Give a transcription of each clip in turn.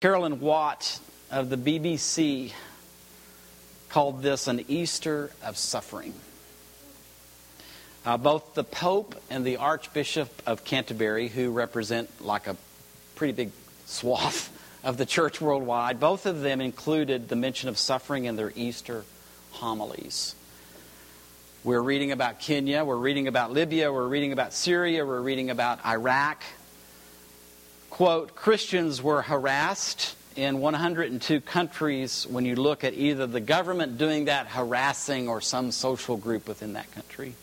Carolyn Wyatt of the BBC called this an Easter of suffering. Uh, both the Pope and the Archbishop of Canterbury, who represent like a pretty big swath of the church worldwide, both of them included the mention of suffering in their Easter homilies. We're reading about Kenya, we're reading about Libya, we're reading about Syria, we're reading about Iraq, quote, Christians were harassed in 102 countries when you look at either the government doing that harassing or some social group within that country.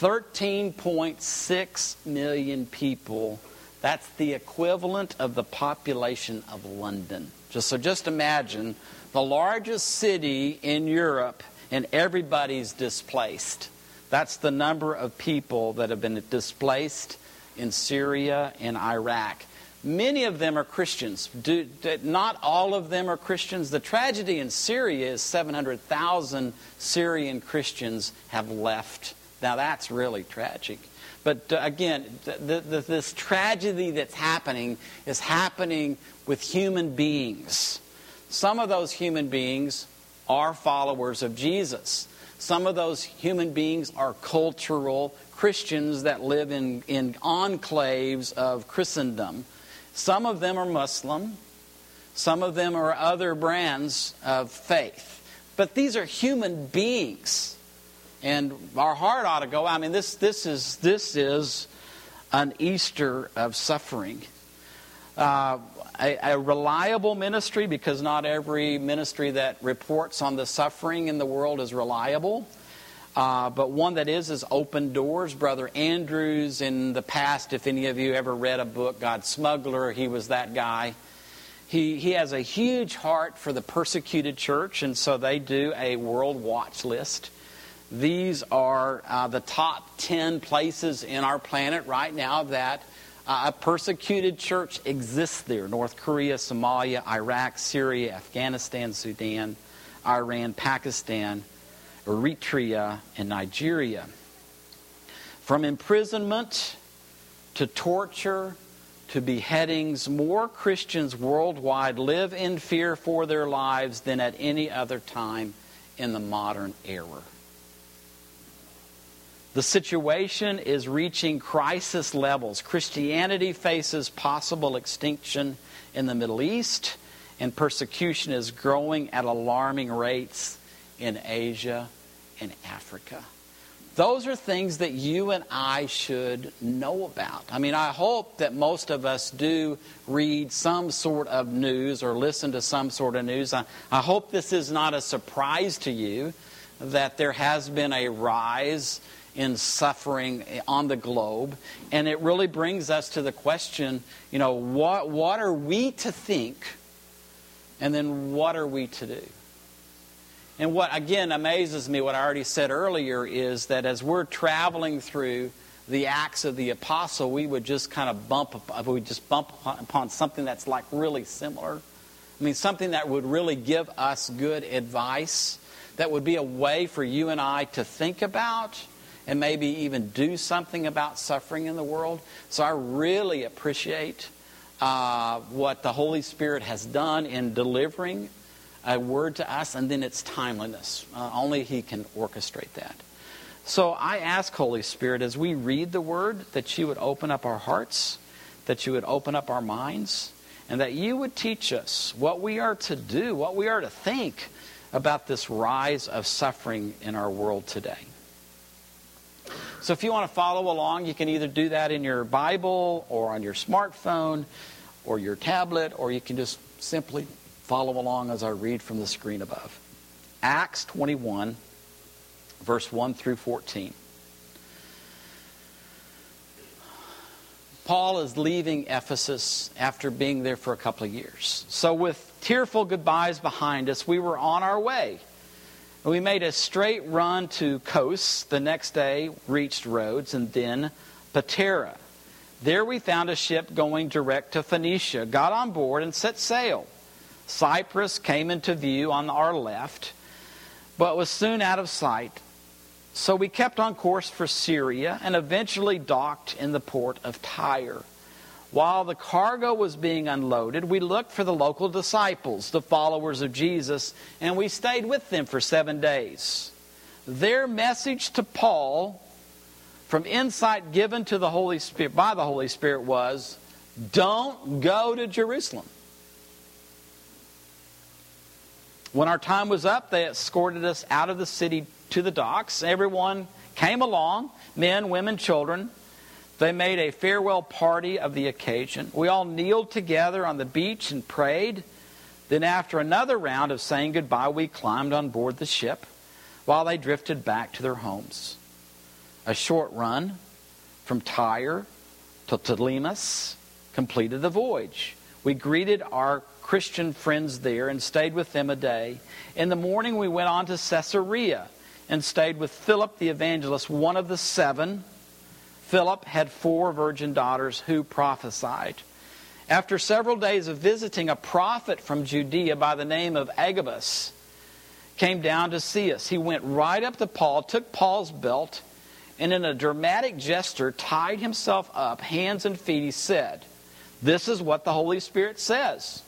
13.6 million people. That's the equivalent of the population of London. Just so just imagine the largest city in Europe and everybody's displaced. That's the number of people that have been displaced in Syria and Iraq. Many of them are Christians. Do, not all of them are Christians. The tragedy in Syria is 700,000 Syrian Christians have left. Now, that's really tragic. But uh, again, the, the, this tragedy that's happening is happening with human beings. Some of those human beings are followers of Jesus. Some of those human beings are cultural Christians that live in, in enclaves of Christendom. Some of them are Muslim, some of them are other brands of faith. But these are human beings. And our heart ought to go. I mean, this, this, is, this is an Easter of suffering. Uh, a, a, reliable ministry, because not every ministry that reports on the suffering in the world is reliable. Uh, but one that is is Open Doors. Brother Andrews, in the past, if any of you ever read a book, God Smuggler, he was that guy. He, he has a huge heart for the persecuted church, and so they do a world watch list. These are uh, the top 10 places in our planet right now that uh, a persecuted church exists there North Korea, Somalia, Iraq, Syria, Afghanistan, Sudan, Iran, Pakistan. Eritrea, and Nigeria. From imprisonment to torture to beheadings, more Christians worldwide live in fear for their lives than at any other time in the modern era. The situation is reaching crisis levels. Christianity faces possible extinction in the Middle East, and persecution is growing at alarming rates in Asia in Africa. Those are things that you and I should know about. I mean, I hope that most of us do read some sort of news or listen to some sort of news. I, I hope this is not a surprise to you that there has been a rise in suffering on the globe. And it really brings us to the question you know, what, what are we to think? And then what are we to do? And what, again, amazes me, what I already said earlier, is that as we're traveling through the Acts of the Apostle, we would just kind of bump, we just bump upon something that's like really similar. I mean, something that would really give us good advice, that would be a way for you and I to think about and maybe even do something about suffering in the world. So I really appreciate uh, what the Holy Spirit has done in delivering a word to us, and then its timeliness. Uh, only He can orchestrate that. So I ask, Holy Spirit, as we read the word, that you would open up our hearts, that you would open up our minds, and that you would teach us what we are to do, what we are to think about this rise of suffering in our world today. So if you want to follow along, you can either do that in your Bible or on your smartphone or your tablet, or you can just simply Follow along as I read from the screen above. Acts 21, verse 1 through 14. Paul is leaving Ephesus after being there for a couple of years. So, with tearful goodbyes behind us, we were on our way. We made a straight run to Kos. The next day, reached Rhodes and then Patara. There we found a ship going direct to Phoenicia, got on board, and set sail. Cyprus came into view on our left, but was soon out of sight. So we kept on course for Syria and eventually docked in the port of Tyre. While the cargo was being unloaded, we looked for the local disciples, the followers of Jesus, and we stayed with them for seven days. Their message to Paul from insight given to the Holy Spirit by the Holy Spirit was don't go to Jerusalem. When our time was up, they escorted us out of the city to the docks. Everyone came along men, women, children. They made a farewell party of the occasion. We all kneeled together on the beach and prayed. Then, after another round of saying goodbye, we climbed on board the ship while they drifted back to their homes. A short run from Tyre to Ptolemais completed the voyage. We greeted our Christian friends there and stayed with them a day. In the morning, we went on to Caesarea and stayed with Philip the evangelist, one of the seven Philip had four virgin daughters who prophesied. After several days of visiting, a prophet from Judea by the name of Agabus came down to see us. He went right up to Paul, took Paul's belt, and in a dramatic gesture tied himself up, hands and feet. He said, This is what the Holy Spirit says.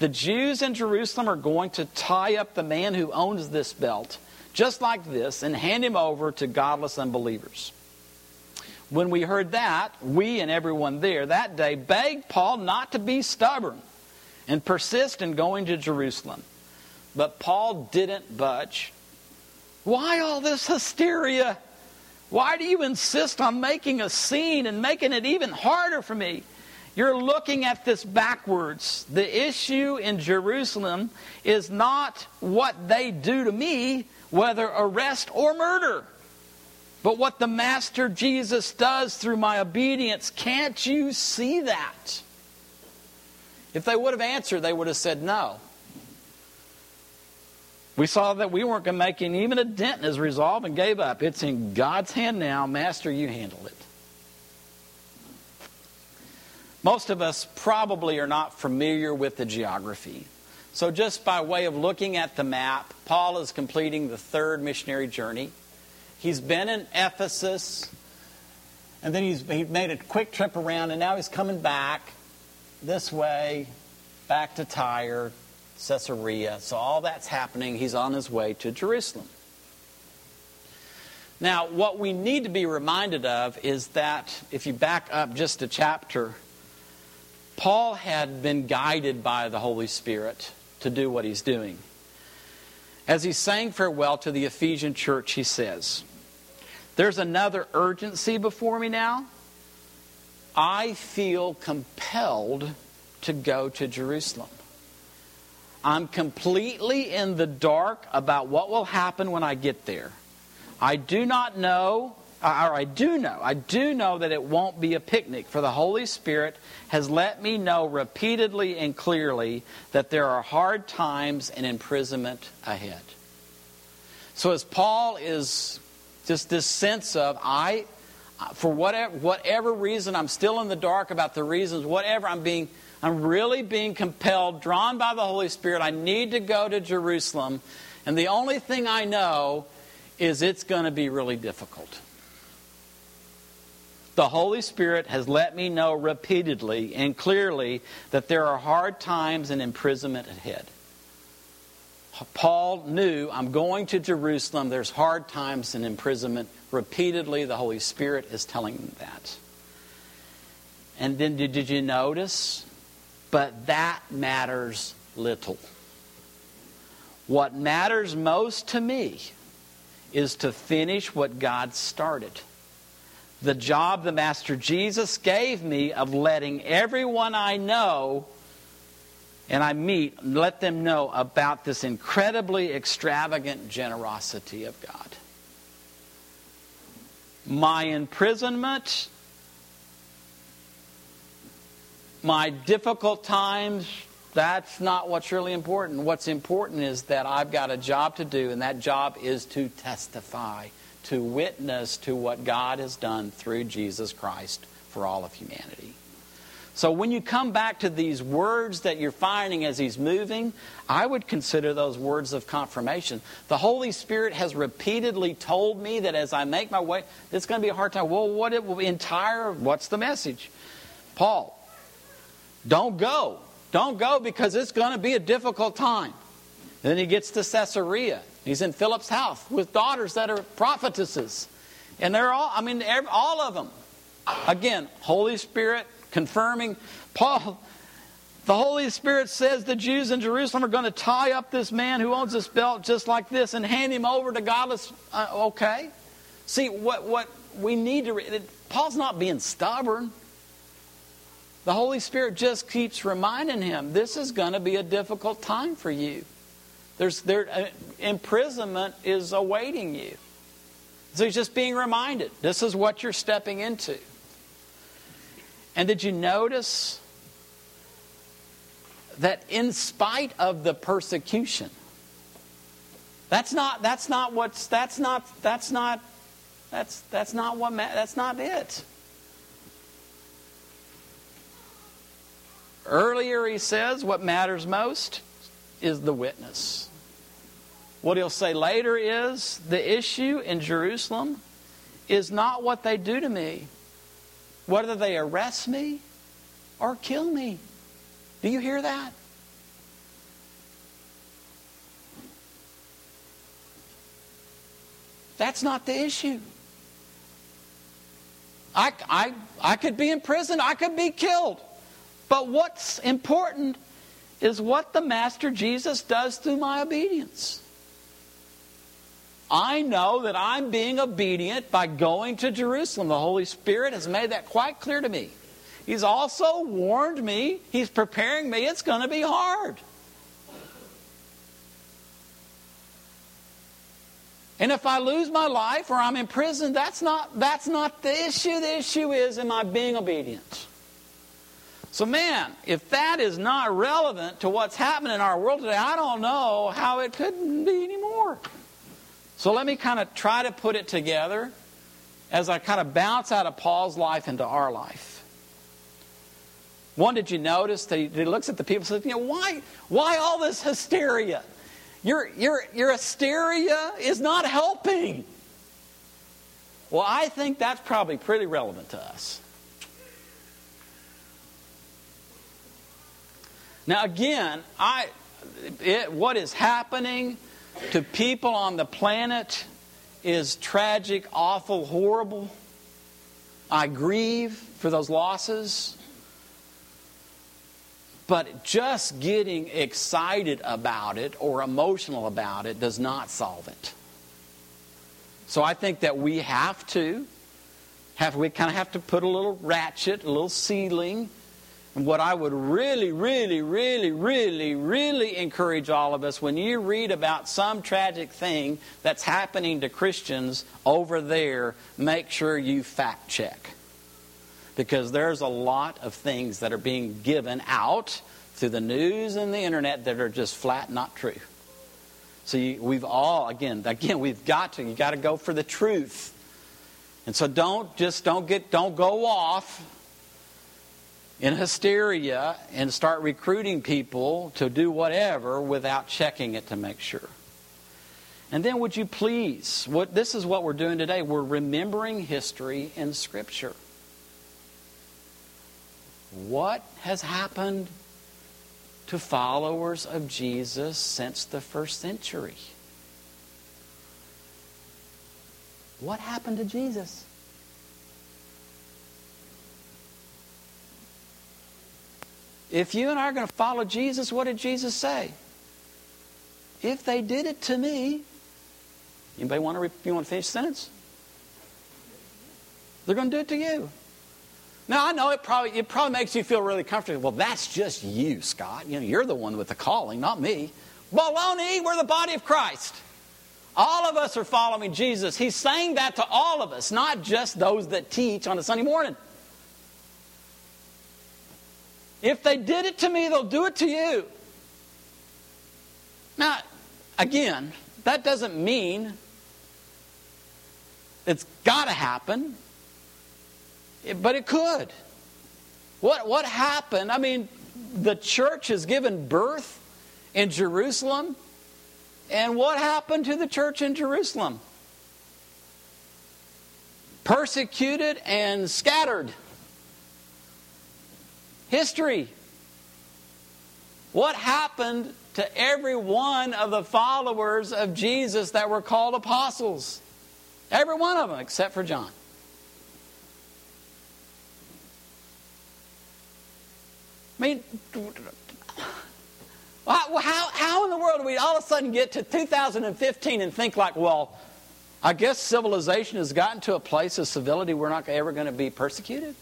The Jews in Jerusalem are going to tie up the man who owns this belt, just like this, and hand him over to godless unbelievers. When we heard that, we and everyone there that day begged Paul not to be stubborn and persist in going to Jerusalem. But Paul didn't budge. Why all this hysteria? Why do you insist on making a scene and making it even harder for me? You're looking at this backwards. The issue in Jerusalem is not what they do to me, whether arrest or murder. But what the Master Jesus does through my obedience, can't you see that? If they would have answered, they would have said no. We saw that we weren't going to make even a dent in his resolve and gave up. It's in God's hand now. Master, you handle it. Most of us probably are not familiar with the geography. So, just by way of looking at the map, Paul is completing the third missionary journey. He's been in Ephesus, and then he's he made a quick trip around, and now he's coming back this way, back to Tyre, Caesarea. So all that's happening. He's on his way to Jerusalem. Now, what we need to be reminded of is that if you back up just a chapter, Paul had been guided by the Holy Spirit to do what he's doing. As he's saying farewell to the Ephesian church, he says, there's another urgency before me now. I feel compelled to go to Jerusalem. I'm completely in the dark about what will happen when I get there. I do not know, or I do know, I do know that it won't be a picnic, for the Holy Spirit has let me know repeatedly and clearly that there are hard times and imprisonment ahead. So, as Paul is just this sense of I, for whatever whatever reason, I'm still in the dark about the reasons. Whatever I'm being, I'm really being compelled, drawn by the Holy Spirit. I need to go to Jerusalem, and the only thing I know is it's going to be really difficult. The Holy Spirit has let me know repeatedly and clearly that there are hard times and imprisonment ahead. Paul knew, I'm going to Jerusalem. There's hard times and imprisonment. Repeatedly, the Holy Spirit is telling him that. And then, did, did you notice? But that matters little. What matters most to me is to finish what God started. The job the Master Jesus gave me of letting everyone I know and I meet, let them know about this incredibly extravagant generosity of God. My imprisonment, my difficult times, that's not what's really important. What's important is that I've got a job to do, and that job is to testify, to witness to what God has done through Jesus Christ for all of humanity. So when you come back to these words that you're finding as he's moving, I would consider those words of confirmation. The Holy Spirit has repeatedly told me that as I make my way, it's going to be a hard time. Well, what it will entire what's the message? Paul, Don't go. Don't go because it's going to be a difficult time. Then he gets to Caesarea. He's in Philip's house with daughters that are prophetesses. And they're all, I mean, all of them. Again, Holy Spirit confirming. Paul, the Holy Spirit says the Jews in Jerusalem are going to tie up this man who owns this belt just like this and hand him over to godless. Uh, okay. See, what, what we need to. It, Paul's not being stubborn. The Holy Spirit just keeps reminding him this is going to be a difficult time for you. There's, there, uh, imprisonment is awaiting you. So he's just being reminded this is what you're stepping into. And did you notice that in spite of the persecution, that's not that's not what's that's not that's not that's that's not what that's not it. Earlier he says what matters most is the witness. What he'll say later is the issue in Jerusalem is not what they do to me, whether they arrest me or kill me. Do you hear that? That's not the issue. I, I, I could be in prison, I could be killed. But what's important is what the Master Jesus does through my obedience. I know that I'm being obedient by going to Jerusalem. The Holy Spirit has made that quite clear to me. He's also warned me, He's preparing me, it's going to be hard. And if I lose my life or I'm in prison, that's not, that's not the issue. The issue is, am I being obedient? So, man, if that is not relevant to what's happening in our world today, I don't know how it could be anymore. So, let me kind of try to put it together as I kind of bounce out of Paul's life into our life. One, did you notice that he, looks at the people and says, you know, why, why all this hysteria? Your, your, your hysteria is not helping. Well, I think that's probably pretty relevant to us. Now, again, I, it, what is happening to people on the planet is tragic, awful, horrible. I grieve for those losses. But just getting excited about it or emotional about it does not solve it. So I think that we have to have we kind of have to put a little ratchet, a little ceiling what I would really, really, really, really, really encourage all of us when you read about some tragic thing that's happening to Christians over there, make sure you fact check. Because there's a lot of things that are being given out through the news and the internet that are just flat not true. So we've all, again, again, we've got to, you got to go for the truth. And so don't just, don't get, don't go off in hysteria and start recruiting people to do whatever without checking it to make sure. And then, would you please, what, this is what we're doing today. We're remembering history in Scripture. What has happened to followers of Jesus since the first century? What happened to Jesus? If you and I are going to follow Jesus, what did Jesus say? If they did it to me, anybody want to, you want to finish the sentence? They're going to do it to you. Now I know it probably it probably makes you feel really comfortable. Well, that's just you, Scott. You know, you're the one with the calling, not me. Baloney, we're the body of Christ. All of us are following Jesus. He's saying that to all of us, not just those that teach on a Sunday morning. If they did it to me, they'll do it to you. Now, again, that doesn't mean it's got to happen, but it could. What, what happened? I mean, the church has given birth in Jerusalem, and what happened to the church in Jerusalem? Persecuted and scattered. History. What happened to every one of the followers of Jesus that were called apostles? Every one of them except for John. I mean, how, how in the world do we all of a sudden get to 2015 and think like, well, I guess civilization has gotten to a place of civility we're not ever going to be persecuted?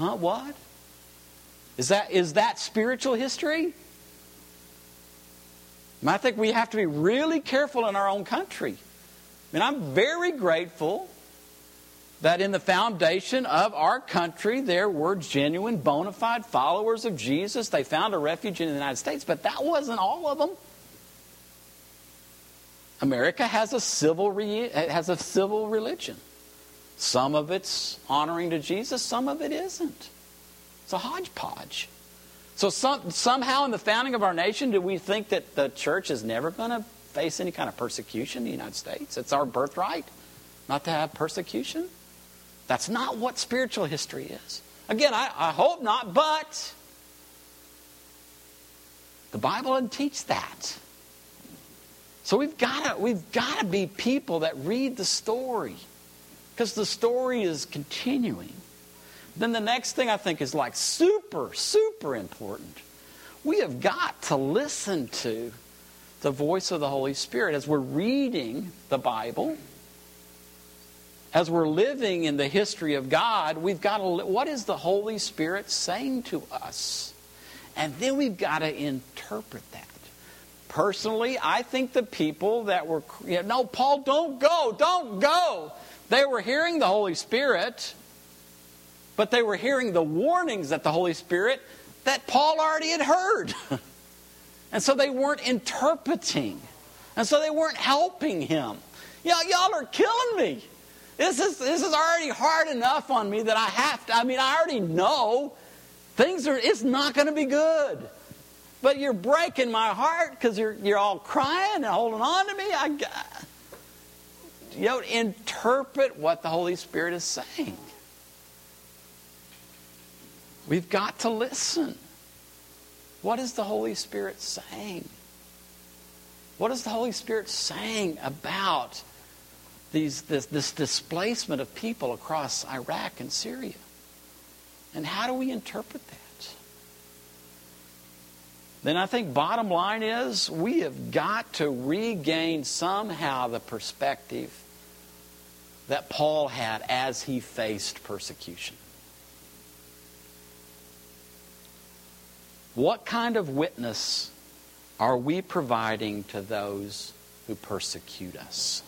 Huh? What? Is that, is that spiritual history? I think we have to be really careful in our own country. Mean, I'm very grateful that in the foundation of our country there were genuine, bona fide followers of Jesus. They found a refuge in the United States, but that wasn't all of them. America has a civil, re- has a civil religion. Some of it's honoring to Jesus, some of it isn't. It's a hodgepodge. So some, somehow in the founding of our nation, do we think that the church is never going to face any kind of persecution in the United States? It's our birthright not to have persecution. That's not what spiritual history is. Again, I, I hope not, but the Bible doesn't teach that. So we've got to we've got to be people that read the story because the story is continuing. Then the next thing I think is like super, super important. We have got to listen to the voice of the Holy Spirit as we're reading the Bible, as we're living in the history of God. We've got to, what is the Holy Spirit saying to us? And then we've got to interpret that. Personally, I think the people that were, you know, no, Paul, don't go, don't go. They were hearing the Holy Spirit, but they were hearing the warnings that the Holy Spirit that Paul already had heard. and so they weren't interpreting. And so they weren't helping him. Y'all, y'all are killing me. This is, this is already hard enough on me that I have to. I mean, I already know things are, it's not going to be good. But you're breaking my heart because you're, you're all crying and holding on to me. I, you know, interpret what the Holy Spirit is saying. We've got to listen. What is the Holy Spirit saying? What is the Holy Spirit saying about these, this, this displacement of people across Iraq and Syria? And how do we interpret that? Then I think bottom line is we have got to regain somehow the perspective that Paul had as he faced persecution. What kind of witness are we providing to those who persecute us?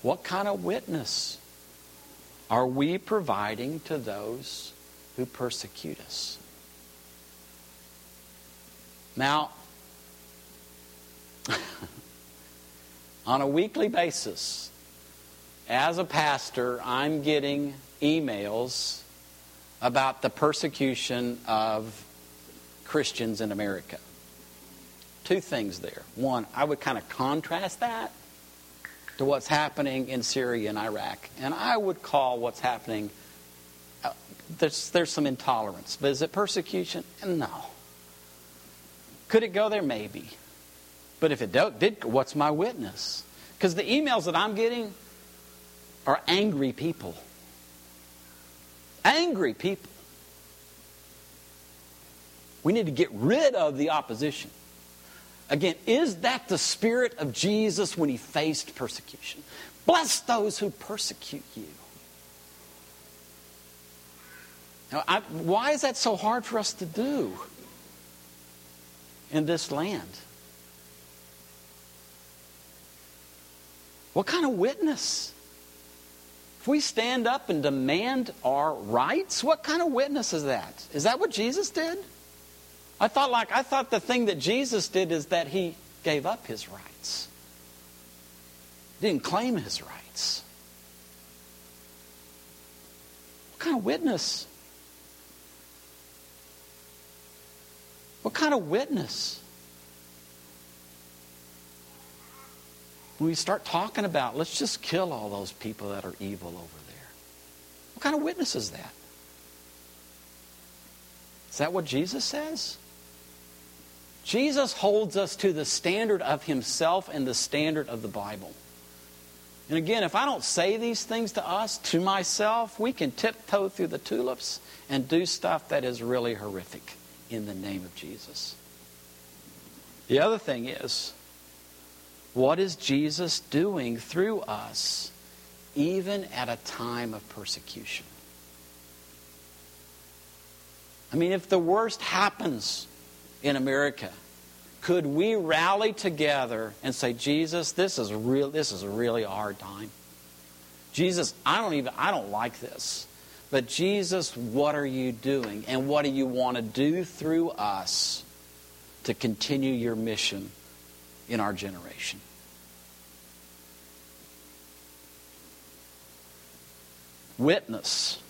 What kind of witness are we providing to those who persecute us? Now, on a weekly basis, as a pastor, I'm getting emails about the persecution of Christians in America. Two things there. One, I would kind of contrast that to what's happening in Syria and Iraq. And I would call what's happening, there's, there's some intolerance. But is it persecution? No. Could it go there? Maybe. But if it did, what's my witness? Because the emails that I'm getting are angry people. Angry people. We need to get rid of the opposition. Again, is that the spirit of Jesus when he faced persecution? Bless those who persecute you. Now, I, why is that so hard for us to do in this land? What kind of witness if we stand up and demand our rights, what kind of witness is that? Is that what Jesus did? I thought like I thought the thing that Jesus did is that he gave up his rights. Didn't claim his rights. What kind of witness? What kind of witness? when we start talking about, let's just kill all those people that are evil over there. What kind of witness is that? Is that what Jesus says? Jesus holds us to the standard of himself and the standard of the Bible. And again, if I don't say these things to us, to myself, we can tiptoe through the tulips and do stuff that is really horrific in the name of Jesus. The other thing is, what is Jesus doing through us, even at a time of persecution? I mean, if the worst happens in America, could we rally together and say, Jesus, this is real this is a really hard time. Jesus, I don't even I don't like this. But Jesus, what are you doing? And what do you want to do through us to continue your mission in our generation? Witness.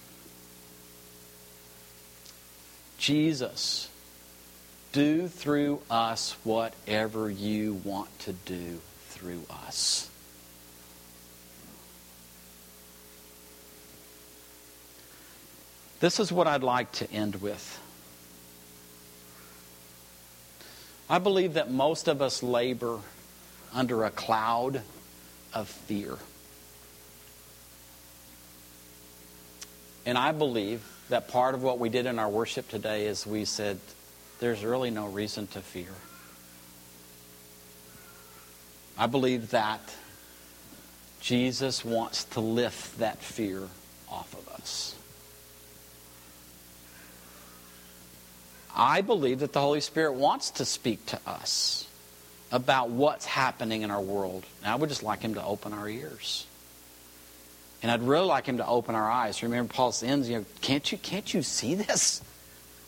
Jesus, do through us whatever you want to do through us. This is what I'd like to end with. I believe that most of us labor under a cloud of fear. And I believe that part of what we did in our worship today is we said, there's really no reason to fear. I believe that Jesus wants to lift that fear off of us. I believe that the Holy Spirit wants to speak to us about what's happening in our world. And I would just like Him to open our ears. And I'd really like Him to open our eyes. Remember, Paul ends, you know, can't you, can't you see this?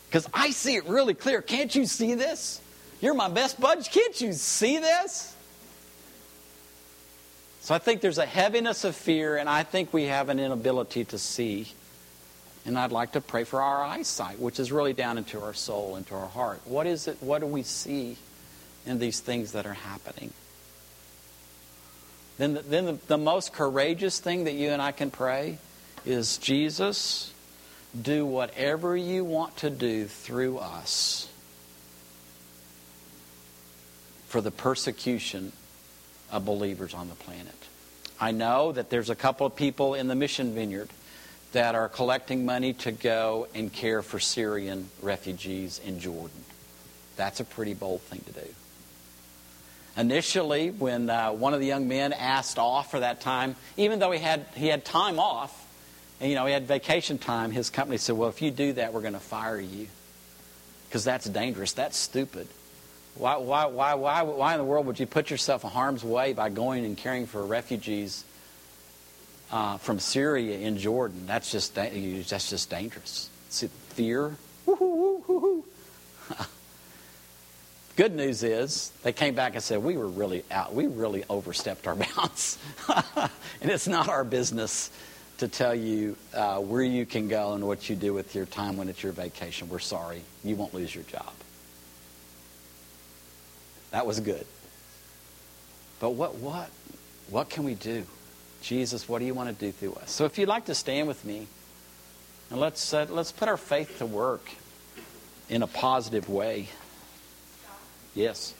Because I see it really clear. Can't you see this? You're my best bud. Can't you see this? So I think there's a heaviness of fear, and I think we have an inability to see. And I'd like to pray for our eyesight, which is really down into our soul, into our heart. What is it? What do we see in these things that are happening? Then, the, then the, the most courageous thing that you and I can pray is Jesus, do whatever you want to do through us for the persecution of believers on the planet. I know that there's a couple of people in the mission vineyard that are collecting money to go and care for Syrian refugees in Jordan. That's a pretty bold thing to do. Initially, when uh, one of the young men asked off for that time, even though he had, he had time off, and you know he had vacation time, his company said, Well, if you do that, we're going to fire you. Because that's dangerous. That's stupid. Why, why, why, why, why in the world would you put yourself in harm's way by going and caring for refugees uh, from Syria in Jordan. That's just that's just dangerous. See, fear. Good news is they came back and said we were really out. We really overstepped our bounds, and it's not our business to tell you uh, where you can go and what you do with your time when it's your vacation. We're sorry, you won't lose your job. That was good. But what what what can we do? Jesus, what do you want to do through us? So if you'd like to stand with me, and let's, uh, let's put our faith to work in a positive way. Yes.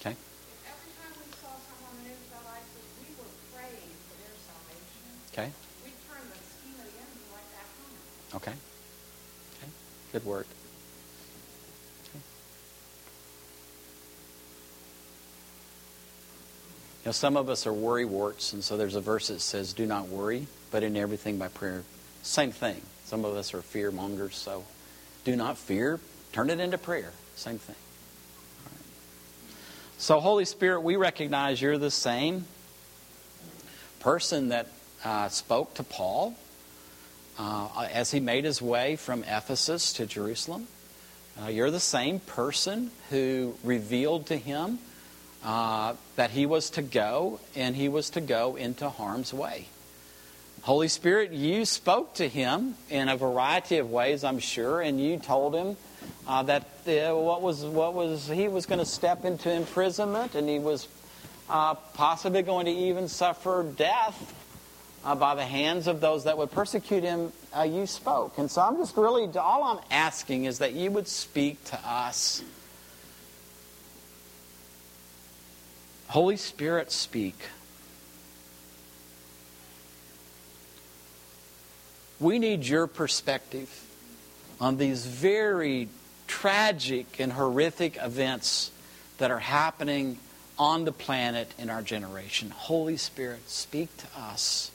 Okay. Okay. Okay. Good word. Okay. You know, some of us are worry warts, and so there's a verse that says, Do not worry, but in everything by prayer. Same thing. Some of us are fear mongers, so do not fear, turn it into prayer. Same thing. So, Holy Spirit, we recognize you're the same person that uh, spoke to Paul uh, as he made his way from Ephesus to Jerusalem. Uh, you're the same person who revealed to him uh, that he was to go, and he was to go into harm's way. Holy Spirit, you spoke to him in a variety of ways, I'm sure, and you told him uh, that uh, what was what was he was going to step into imprisonment, and he was uh, possibly going to even suffer death uh, by the hands of those that would persecute him, uh, you spoke. And so I'm just really, all I'm asking is that you would speak to us. Holy Spirit, speak. We need your perspective on these very tragic and horrific events that are happening on the planet in our generation. Holy Spirit, speak to us.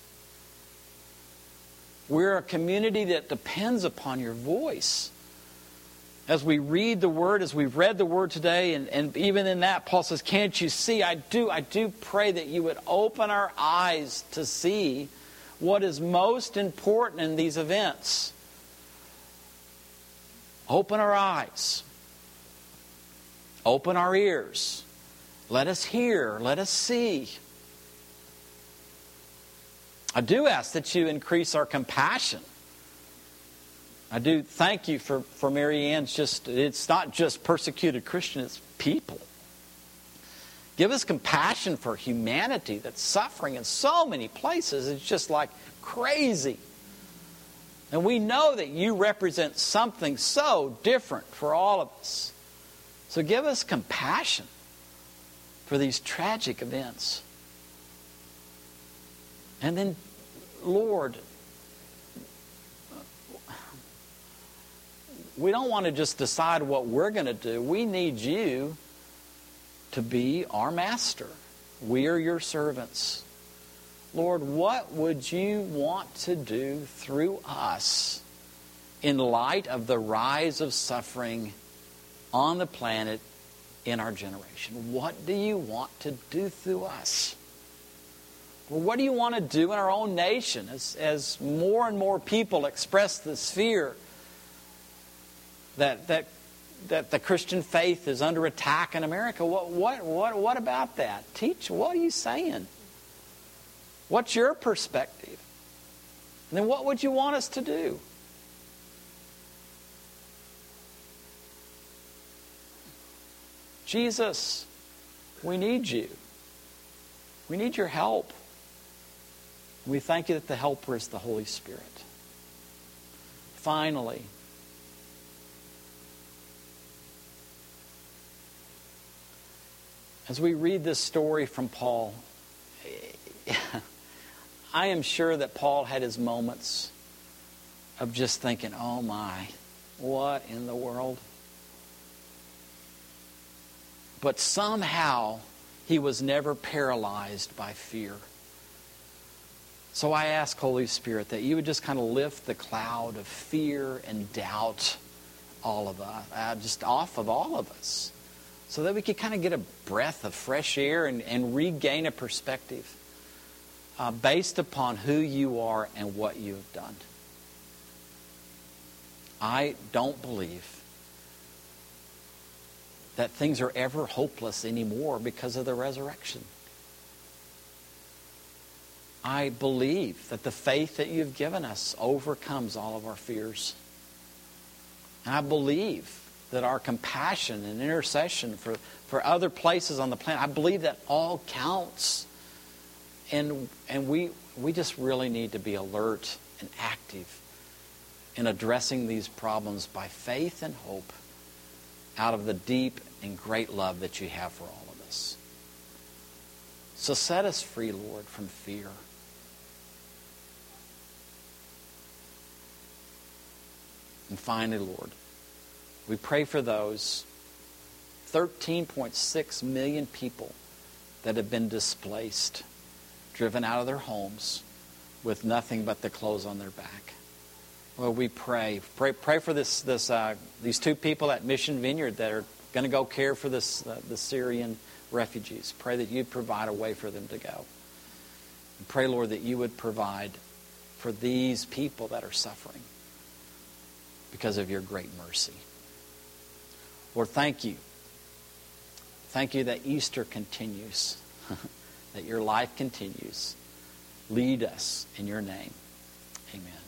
We're a community that depends upon your voice. As we read the word, as we've read the word today, and, and even in that, Paul says, Can't you see? I do, I do pray that you would open our eyes to see what is most important in these events. Open our eyes. Open our ears. Let us hear. Let us see. I do ask that you increase our compassion. I do thank you for, for Mary Ann's just, it's not just persecuted Christians, it's people. Give us compassion for humanity that's suffering in so many places. It's just like crazy. And we know that you represent something so different for all of us. So give us compassion for these tragic events. And then, Lord, we don't want to just decide what we're going to do. We need you to be our master. We are your servants. Lord, what would you want to do through us in light of the rise of suffering on the planet in our generation? What do you want to do through us? Well, what do you want to do in our own nation as, as more and more people express this fear that, that, that the Christian faith is under attack in America? What, what, what, what about that? Teach, what are you saying? What's your perspective? And then what would you want us to do? Jesus, we need you. We need your help. We thank you that the helper is the Holy Spirit. Finally, as we read this story from Paul, I am sure that Paul had his moments of just thinking, oh my, what in the world? But somehow he was never paralyzed by fear. So I ask, Holy Spirit, that you would just kind of lift the cloud of fear and doubt all of us, uh, just off of all of us, so that we could kind of get a breath of fresh air and, and regain a perspective uh, based upon who you are and what you have done. I don't believe that things are ever hopeless anymore because of the resurrection. I believe that the faith that you've given us overcomes all of our fears. And I believe that our compassion and intercession for, for other places on the planet, I believe that all counts and and we we just really need to be alert and active in addressing these problems by faith and hope out of the deep and great love that you have for all of us. So set us free, Lord, from fear. And finally, Lord, we pray for those 13.6 million people that have been displaced driven out of their homes with nothing but the clothes on their back. Well, we pray. Pray, pray for this, this, uh, these two people at Mission Vineyard that are going to go care for this, uh, the Syrian refugees. Pray that you'd provide a way for them to go. And pray, Lord, that you would provide for these people that are suffering because of your great mercy. Lord, thank you. Thank you that Easter continues. that your life continues. Lead us in your name. Amen.